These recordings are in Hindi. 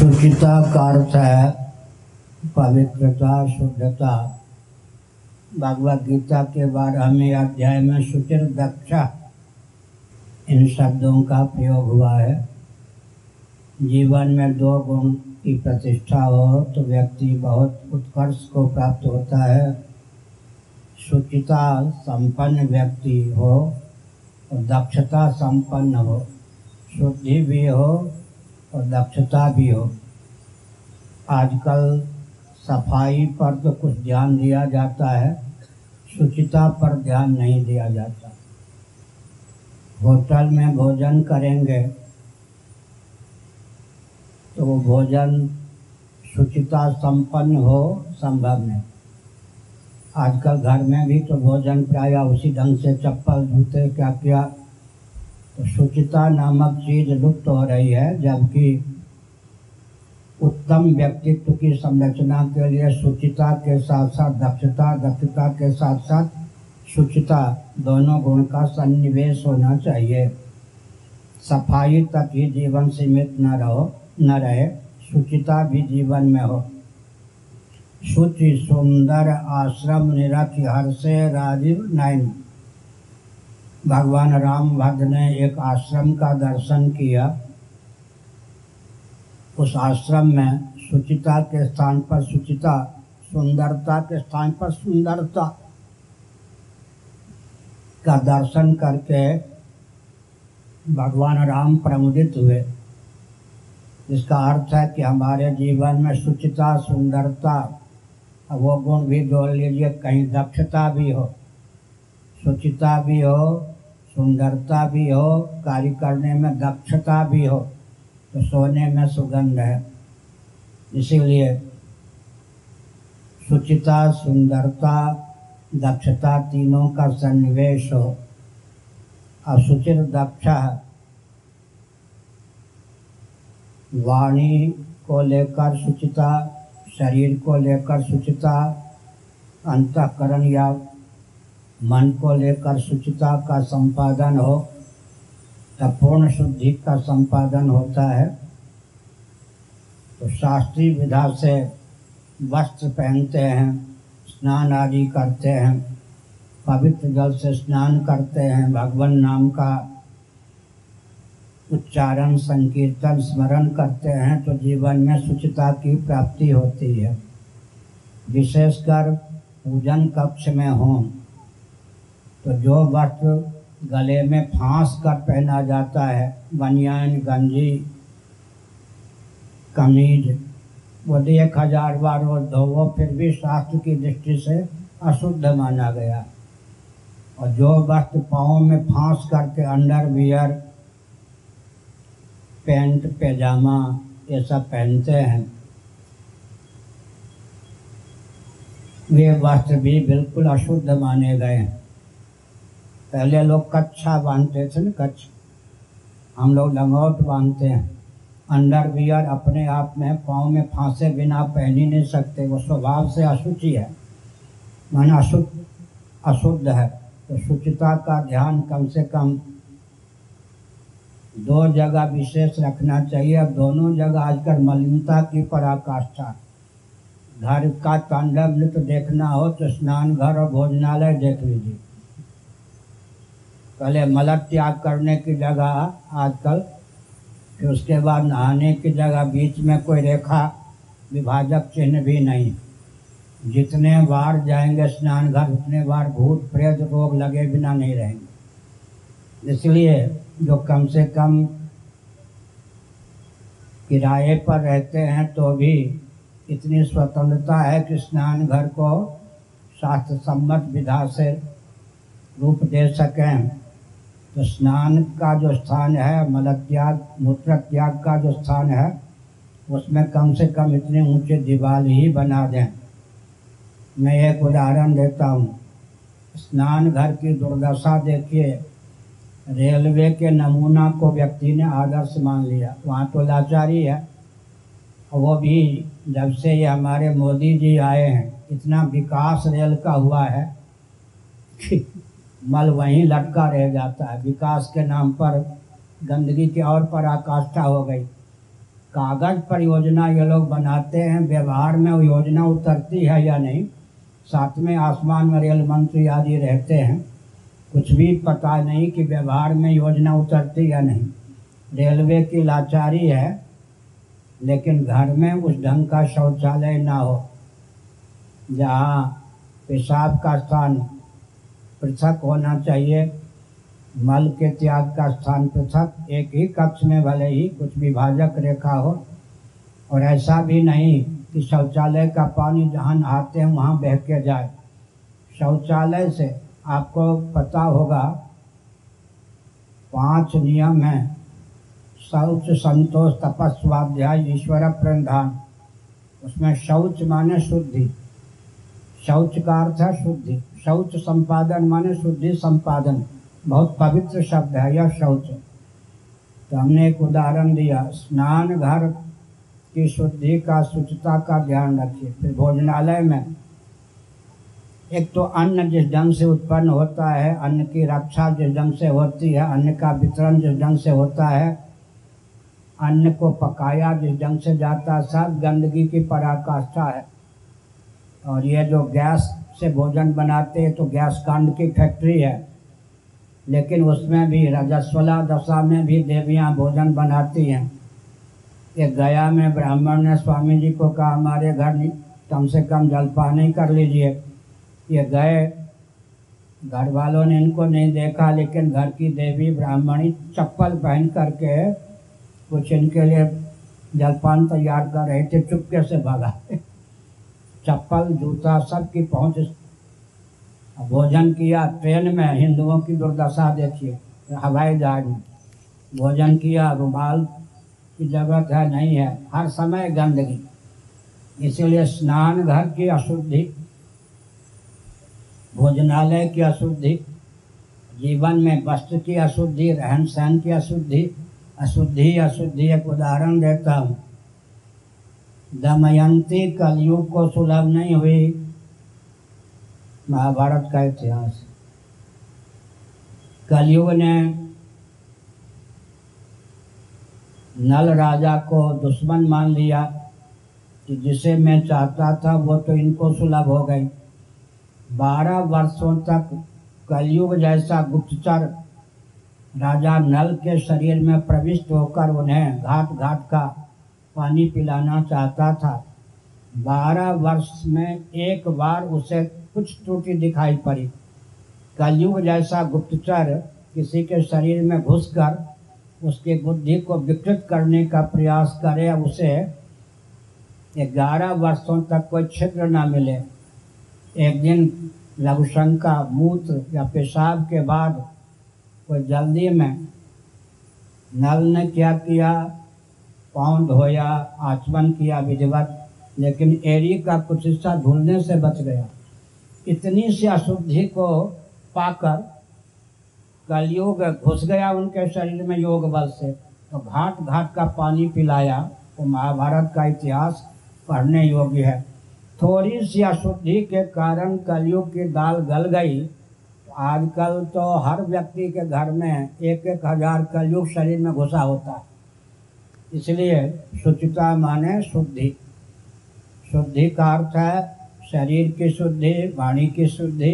शुचिता का अर्थ है पवित्रता, शुद्धता। भगवद गीता के बारहवें अध्याय में शुचिर दक्षा इन शब्दों का प्रयोग हुआ है। जीवन में दो गुण की प्रतिष्ठा हो तो व्यक्ति बहुत उत्कर्ष को प्राप्त होता है। शुचिता संपन्न व्यक्ति हो और दक्षता संपन्न हो, शुद्धि भी हो और दक्षता भी हो। आजकल सफ़ाई पर तो कुछ ध्यान दिया जाता है, शुचिता पर ध्यान नहीं दिया जाता। होटल में भोजन करेंगे तो वो भोजन शुचिता संपन्न हो, संभव नहीं। आजकल घर में भी तो भोजन प्राय उसी ढंग से चप्पल, जूते क्या क्या शुचिता नामक चीज़ लुप्त हो रही है, जबकि उत्तम व्यक्तित्व की संरचना के लिए शुचिता के साथ साथ दक्षता दक्षता के साथ साथ शुचिता दोनों गुण का सन्निवेश होना चाहिए। सफ़ाई तक ही जीवन सीमित न रहो, न रहे, शुचिता भी जीवन में हो। शुचि सुंदर आश्रम निरख हर से राजीव नयन भगवान राम भद्र ने एक आश्रम का दर्शन किया। उस आश्रम में शुचिता के स्थान पर शुचिता सुंदरता के स्थान पर सुंदरता का दर्शन करके भगवान राम प्रमुदित हुए। इसका अर्थ है कि हमारे जीवन में शुचिता सुंदरता वो गुण भी जोड़ लीजिए, कहीं दक्षता भी हो शुचिता भी हो सुंदरता भी हो, कार्य करने में दक्षता भी हो तो सोने में सुगंध है। इसीलिए शुचिता सुंदरता, दक्षता तीनों का सन्निवेश हो। और असुचिर दक्ष वाणी को लेकर शुचिता शरीर को लेकर शुचिता अंतकरण या मन को लेकर शुचिता का संपादन हो तब पूर्ण शुद्धि का संपादन होता है। तो शास्त्रीय विधा से वस्त्र पहनते हैं, स्नान आदि करते हैं, पवित्र जल से स्नान करते हैं, भगवान नाम का उच्चारण, संकीर्तन, स्मरण करते हैं तो जीवन में शुचिता की प्राप्ति होती है। विशेषकर पूजन कक्ष में हों तो जो वस्त्र गले में फांस कर पहना जाता है, बनियान, गंजी, कमीज, वो एक हज़ार बार वो धोवो फिर भी शास्त्र की दृष्टि से अशुद्ध माना गया। और जो वस्त्र पाँव में फांस करके अंडर वियर, पैंट, पैजामा, ये सब पहनते हैं, वे वस्त्र भी बिल्कुल अशुद्ध माने गए हैं। पहले लोग कच्छा बांधते थे ना, कच्छ। हम लोग लंगोट बांधते हैं। अंडर वियर अपने आप में पाँव में फांसे बिना पहन ही नहीं सकते। वो स्वभाव से अशुचि है। माना अशुद्ध अशुद्ध है। तो शुचिता का ध्यान कम से कम दो जगह विशेष रखना चाहिए। अब दोनों जगह आजकल मलिनता की पराकाष्ठा। घर का तांडव नृत्य देखना हो तो स्नान घर और भोजनालय देख लीजिए। पहले मल त्याग करने की जगह आजकल, फिर उसके बाद नहाने की जगह, बीच में कोई रेखा विभाजक चिन्ह भी नहीं। जितने बार जाएँगे स्नान घर, उतने बार भूत प्रेत रोग लगे बिना नहीं रहेंगे। इसलिए जो कम से कम किराए पर रहते हैं तो भी इतनी स्वतंत्रता है कि स्नान घर को शास्त्र सम्मत विधा से रूप दे सकें। तो स्नान का जो स्थान है मल त्याग मूत्र त्याग का जो स्थान है, उसमें कम से कम इतने ऊँचे दीवार ही बना दें। मैं एक उदाहरण देता हूँ। स्नान घर की दुर्दशा देखिए। रेलवे के नमूना को व्यक्ति ने आदर्श मान लिया। वहाँ तो लाचारी है। वो भी जब से ये हमारे मोदी जी आए हैं, इतना विकास रेल का हुआ है मल वहीं लटका रह जाता है। विकास के नाम पर गंदगी की और पराकाष्ठा हो गई। कागज़ पर योजना ये लोग बनाते हैं। व्यवहार में वो योजना उतरती है या नहीं, साथ में आसमान में रेल मंत्री आदि रहते हैं। कुछ भी पता नहीं कि व्यवहार में योजना उतरती या नहीं। रेलवे की लाचारी है, लेकिन घर में उस ढंग का शौचालय ना हो। जहाँ पेशाब का स्थान पृथक होना चाहिए। मल के त्याग का स्थान पृथक, एक ही कक्ष में भले ही कुछ विभाजक रेखा हो। और ऐसा भी नहीं कि शौचालय का पानी जहाँ नहाते हैं, वहाँ बह के जाए। शौचालय से आपको पता होगा, पाँच नियम हैं। शौच, संतोष, तपस्वाध्याय, ईश्वर प्रणधान उसमें शौच माने शुद्धि। शौच का अर्थ है शुद्धि। शौच संपादन माने शुद्धि संपादन। बहुत पवित्र शब्द है यह शौच। तो हमने एक उदाहरण दिया, स्नान घर की शुद्धि का, शुचिता का ध्यान रखिए। फिर भोजनालय में एक तो अन्न जिस ढंग से उत्पन्न होता है, अन्न की रक्षा जिस ढंग से होती है, अन्न का वितरण जिस ढंग से होता है, अन्न को पकाया जिस ढंग से जाता है सब गंदगी की पराकाष्ठा है। और ये जो गैस से भोजन बनाते हैं तो गैस कांड की फैक्ट्री है। लेकिन उसमें भी रजस्वला दशा में भी देवियाँ भोजन बनाती हैं। एक गया में ब्राह्मण ने स्वामी जी को कहा, हमारे घर नहीं, कम से कम जलपान ही कर लीजिए। ये गए। घर वालों ने इनको नहीं देखा, लेकिन घर की देवी ब्राह्मणी चप्पल पहन करके कुछ इनके लिए जलपान तैयार कर रहे थे, चुपके से भागा। चप्पल, जूता सब की पहुँच भोजन किया, ट्रेन में हिंदुओं की दुर्दशा देखिए हवाई जहाज़ में। भोजन किया, रुमाल की ज़रूरत है, नहीं है, हर समय गंदगी। इसीलिए स्नान घर की अशुद्धि, भोजनालय की अशुद्धि, जीवन में वस्त्र की अशुद्धि रहन सहन की अशुद्धि अशुद्धि अशुद्धि एक उदाहरण देता हूँ। दमयंती कलयुग को सुलभ नहीं हुई। महाभारत का इतिहास। कलयुग ने नल राजा को दुश्मन मान लिया कि जिसे मैं चाहता था वो तो इनको सुलभ हो गई। बारह वर्षों तक कलयुग जैसा गुप्तचर राजा नल के शरीर में प्रविष्ट होकर उन्हें घाट घाट का पानी पिलाना चाहता था। बारह वर्ष में एक बार उसे कुछ त्रुटि दिखाई पड़ी। कलयुग जैसा गुप्तचर किसी के शरीर में घुसकर उसकी बुद्धि को विकृत करने का प्रयास करे, उसे ग्यारह वर्षों तक कोई छिद्र न मिले। एक दिन लघुशंका मूत्र या पेशाब के बाद कोई जल्दी में नल ने क्या किया पाँव धोया आचमन किया विधिवत लेकिन एरी का कुछ हिस्सा धुलने से बच गया। इतनी सी अशुद्धि को पाकर कलयुग घुस गया उनके शरीर में योग बल से। तो घाट घाट का पानी पिलाया तो महाभारत का इतिहास पढ़ने योग्य है। थोड़ी सी अशुद्धि के कारण कलयुग की दाल गल गई। आजकल तो हर व्यक्ति के घर में एक एक हज़ार कलयुग शरीर में घुसा होता है। इसलिए शुचिता माने शुद्धि। शुद्धि का अर्थ है शरीर की शुद्धि, वाणी की शुद्धि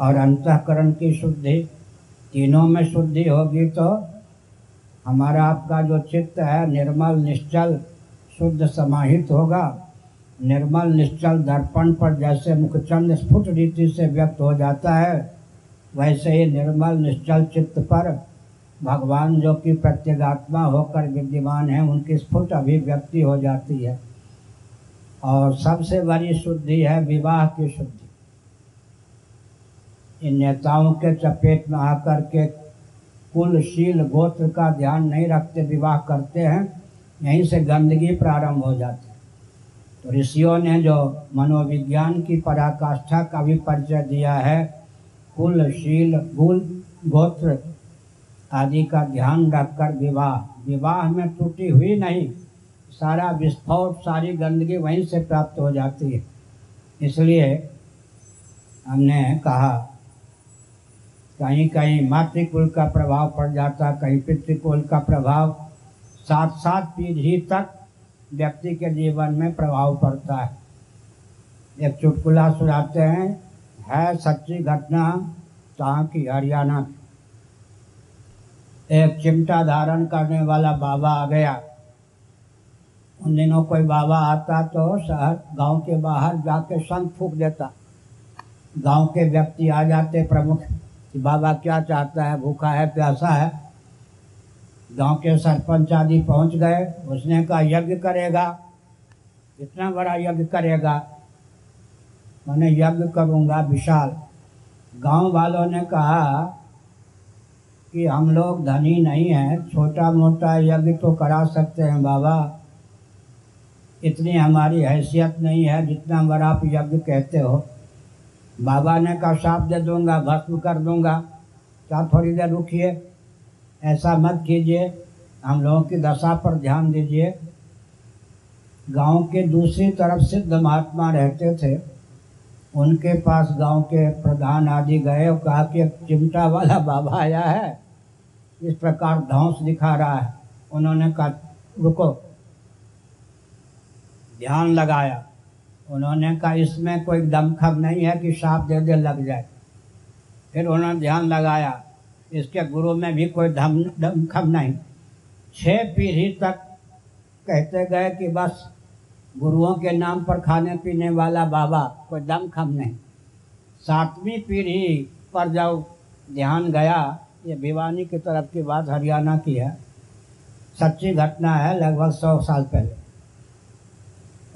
और अंतकरण की शुद्धि। तीनों में शुद्धि होगी तो हमारा आपका जो चित्त है निर्मल, निश्चल, शुद्ध, समाहित होगा। निर्मल, निश्चल दर्पण पर जैसे मुखचंद स्फुट रीति से व्यक्त हो जाता है, वैसे ही निर्मल, निश्चल चित्त पर भगवान जो कि प्रत्यगात्मा होकर विद्यमान है, उनकी स्फुट अभिव्यक्ति हो जाती है। और सबसे बड़ी शुद्धि है विवाह की शुद्धि। इन नेताओं के चपेट में आकर के कुलशील गोत्र का ध्यान नहीं रखते, विवाह करते हैं, यहीं से गंदगी प्रारंभ हो जाती है। तो ऋषियों ने जो मनोविज्ञान की पराकाष्ठा का भी परिचय दिया है, कुलशील कुल गोत्र आदि का ध्यान रखकर विवाह। विवाह में त्रुटि हुई नहीं। सारा विस्फोट, सारी गंदगी वहीं से प्राप्त हो जाती है। इसलिए हमने कहा कहीं कहीं मातृकुल का प्रभाव पड़ जाता, कहीं पितृकुल का प्रभाव सात सात पीढ़ी तक व्यक्ति के जीवन में प्रभाव पड़ता है। एक चुटकुला सुनाते हैं, है सच्ची घटना तहाँ की हरियाणा एक चिमटा धारण करने वाला बाबा आ गया। उन दिनों कोई बाबा आता तो शहर गाँव के बाहर जाके शंख फूक देता। गाँव के व्यक्ति आ जाते प्रमुख कि बाबा क्या चाहता है, भूखा है, प्यासा है? गाँव के सरपंच आदि पहुँच गए। उसने कहा, यज्ञ करेगा। इतना बड़ा यज्ञ करेगा? मैंने यज्ञ करूँगा विशाल। गाँव वालों ने कहा कि हम लोग धनी नहीं हैं छोटा मोटा यज्ञ तो करा सकते हैं बाबा। इतनी हमारी हैसियत नहीं है जितना बड़ा आप यज्ञ कहते हो। बाबा ने कहा साफ़ दे दूँगा, भस्म कर दूँगा। क्या थोड़ी देर रुकिए, ऐसा मत कीजिए। हम लोगों की दशा पर ध्यान दीजिए। गाँव के दूसरी तरफ़ सिद्ध महात्मा रहते थे। उनके पास गाँव के प्रधान आदि गए और कहा कि एक चिमटा वाला बाबा आया है, इस प्रकार धौस दिखा रहा है। उन्होंने कहा, रुको। ध्यान लगाया। उन्होंने कहा, इसमें कोई दमखम नहीं है कि साप दे दे लग जाए। फिर उन्होंने ध्यान लगाया, इसके गुरु में भी कोई धम दमखम नहीं। छः पीढ़ी तक कहते गए कि बस गुरुओं के नाम पर खाने पीने वाला बाबा कोई दमखम नहीं। सातवीं पीढ़ी पर जब ध्यान गया, ये भिवानी की तरफ़ की बात हरियाणा की है, सच्ची घटना है लगभग सौ साल पहले।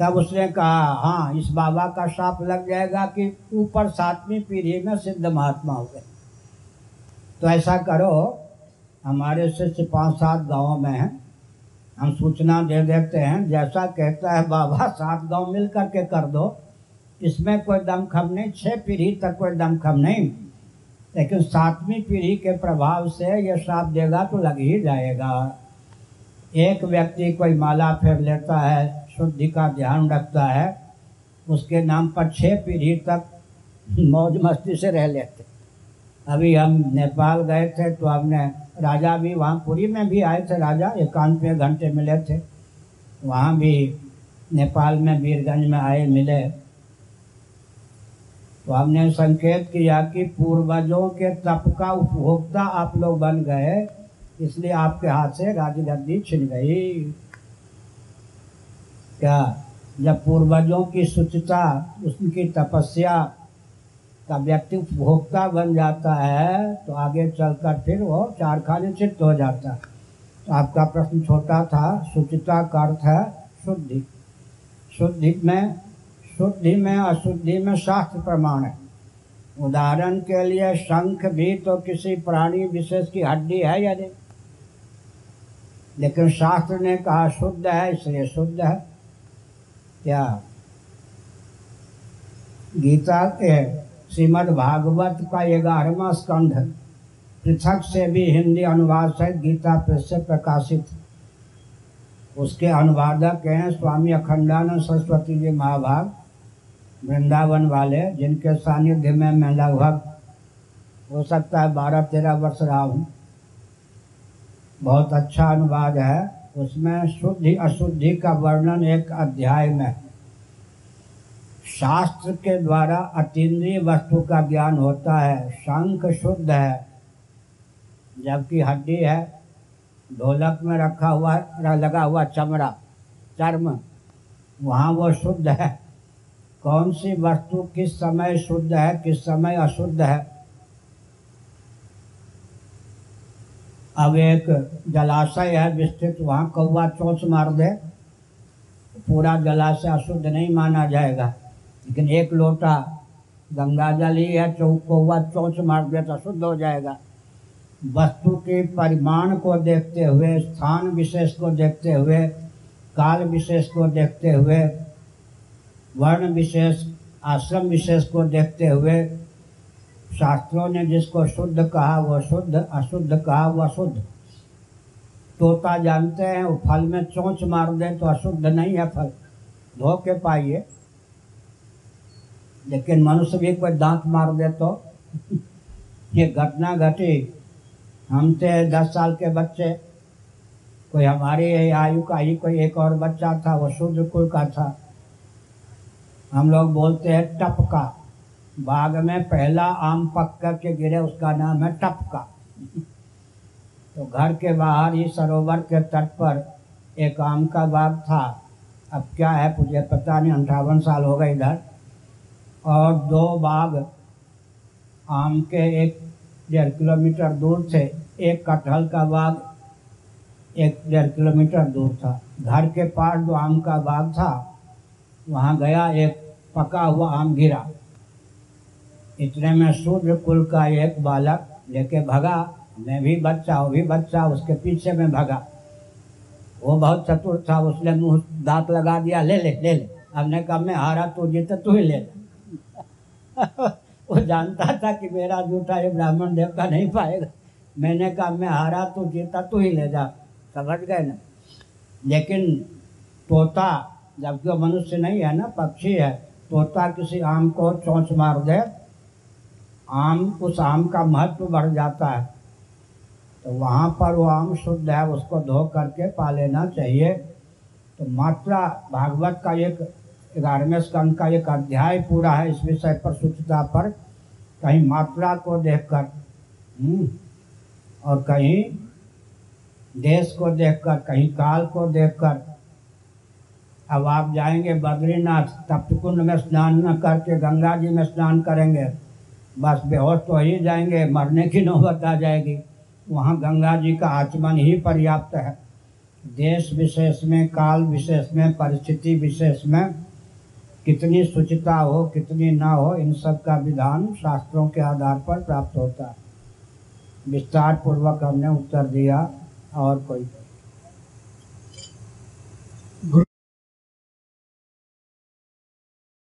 तब उसने कहा हाँ इस बाबा का साप लग जाएगा कि ऊपर सातवीं पीढ़ी में सिद्ध महात्मा हो गए। तो ऐसा करो, हमारे शिष्य पाँच सात गाँवों में हैं हम सूचना दे देते हैं, जैसा कहता है, बाबा, सात गाँव मिल करके कर दो। इसमें कोई दमखम नहीं, छह पीढ़ी तक कोई दमखम नहीं। लेकिन सातवीं पीढ़ी के प्रभाव से यह साप देगा तो लग ही जाएगा। एक व्यक्ति कोई माला फेर लेता है, शुद्धि का ध्यान रखता है, उसके नाम पर छः पीढ़ी तक मौज मस्ती से रह लेते। अभी हम नेपाल गए थे तो हमने, राजा भी वहाँ पुरी में भी आए थे राजा एकानवे घंटे मिले थे। वहाँ भी नेपाल में वीरगंज में आए, मिले। तो हमने संकेत किया कि पूर्वजों के तप का उपभोक्ता आप लोग बन गए, इसलिए आपके हाथ से राजगद्दी छिन गई। क्या? जब पूर्वजों की सुचिता, उसकी तपस्या का व्यक्ति उपभोक्ता बन जाता है तो आगे चलकर फिर वो चार खाने चित्त हो जाता है। तो आपका प्रश्न छोटा था, शुचिता का अर्थ है शुद्धि। शुद्धि में शुद्धि में अशुद्धि में शास्त्र प्रमाण है। उदाहरण के लिए, शंख भी तो किसी प्राणी विशेष की हड्डी है या नहीं? लेकिन शास्त्र ने कहा, शुद्ध है, इसलिए शुद्ध है। क्या? गीता के श्रीमद् भागवत का ग्यारहवा स्कंध पृथक से भी हिंदी अनुवाद सहित गीता प्रेस से प्रकाशित। उसके अनुवादक हैं स्वामी अखंडानंद सरस्वती जी महाभाग, वृंदावन वाले, जिनके सानिध्य में मैं लगभग हो सकता है बारह तेरह वर्ष रहा हूँ। बहुत अच्छा अनुवाद है। उसमें शुद्धि अशुद्धि का वर्णन एक अध्याय में शास्त्र के द्वारा अतीन्द्रिय वस्तु का ज्ञान होता है। शंख शुद्ध है, जबकि हड्डी है, ढोलक में रखा हुआ लगा हुआ चमड़ा, चर्म, वहाँ वो शुद्ध है। कौन सी वस्तु किस समय शुद्ध है, किस समय अशुद्ध है? अब एक जलाशय है विस्तृत, वहाँ कौवा चोंच मार दे, पूरा जलाशय अशुद्ध नहीं माना जाएगा। लेकिन एक लोटा गंगा जल ही है, चौ कौवा चोंच मार दे तो अशुद्ध हो जाएगा। वस्तु के परिमाण को देखते हुए, स्थान विशेष को देखते हुए, काल विशेष को देखते हुए, वर्ण विशेष, आश्रम विशेष को देखते हुए, शास्त्रों ने जिसको शुद्ध कहा वह शुद्ध, अशुद्ध कहा वह शुद्ध तोता जानते हैं, वो फल में चोंच मार दे तो अशुद्ध नहीं है फल। धो के पाइए। लेकिन मनुष्य भी कोई दांत मार दे तो ये घटना घटी। हम थे दस साल के बच्चे। कोई हमारी आयु का ही कोई एक और बच्चा था, वो शुद्ध कुल का था। हम लोग बोलते हैं टपका। बाग में पहला आम पक के गिरे, उसका नाम है टपका। तो घर के बाहर ही सरोवर के तट पर एक आम का बाग था। अब क्या है, मुझे पता नहीं, अंठावन साल हो गए इधर। और दो बाग आम के एक डेढ़ किलोमीटर दूर थे एक कटहल का बाग एक डेढ़ किलोमीटर दूर था। घर के पास जो आम का बाग था, वहाँ गया, एक पका हुआ आम गिरा। इतने में सूर्य कुल का एक बालक लेके भगा। मैं भी बच्चा, वो भी बच्चा, उसके पीछे में भगा। वो बहुत चतुर था, उसने मुँह दांत लगा दिया, ले ले ले ले। हमने कहा, मैं हारा तू जीते, तू ही ले ले। वो जानता था कि मेरा जूठा ये ब्राह्मण देव का नहीं पाएगा। मैंने कहा, मैं हारा, तू जीता, तू ही ले जा। समझ गए ना? लेकिन तोता, जबकि वो मनुष्य नहीं है ना, पक्षी है, तोता किसी आम को चोंच मार दे, आम, उस आम का महत्व बढ़ जाता है। तो वहाँ पर वो आम शुद्ध है, उसको धो करके पा लेना चाहिए। तो मात्रा भागवत का एक ग्यारहवें स्कंद का एक अध्याय पूरा है इस विषय पर शुद्धता पर कहीं मात्रा को देखकर हम्म, और कहीं देश को देखकर कहीं काल को देखकर अब आप जाएँगे बद्रीनाथ तप्तकुंड में स्नान न करके गंगा जी में स्नान करेंगे बस बेहोश तो ही जाएँगे मरने की नौबत आ जाएगी। वहाँ गंगा जी का आचमन ही पर्याप्त है। देश विशेष में काल विशेष में परिस्थिति विशेष में कितनी शुचिता हो, कितनी ना हो, इन सब का विधान शास्त्रों के आधार पर प्राप्त होता है। विस्तार पूर्वक हमने उत्तर दिया और कोई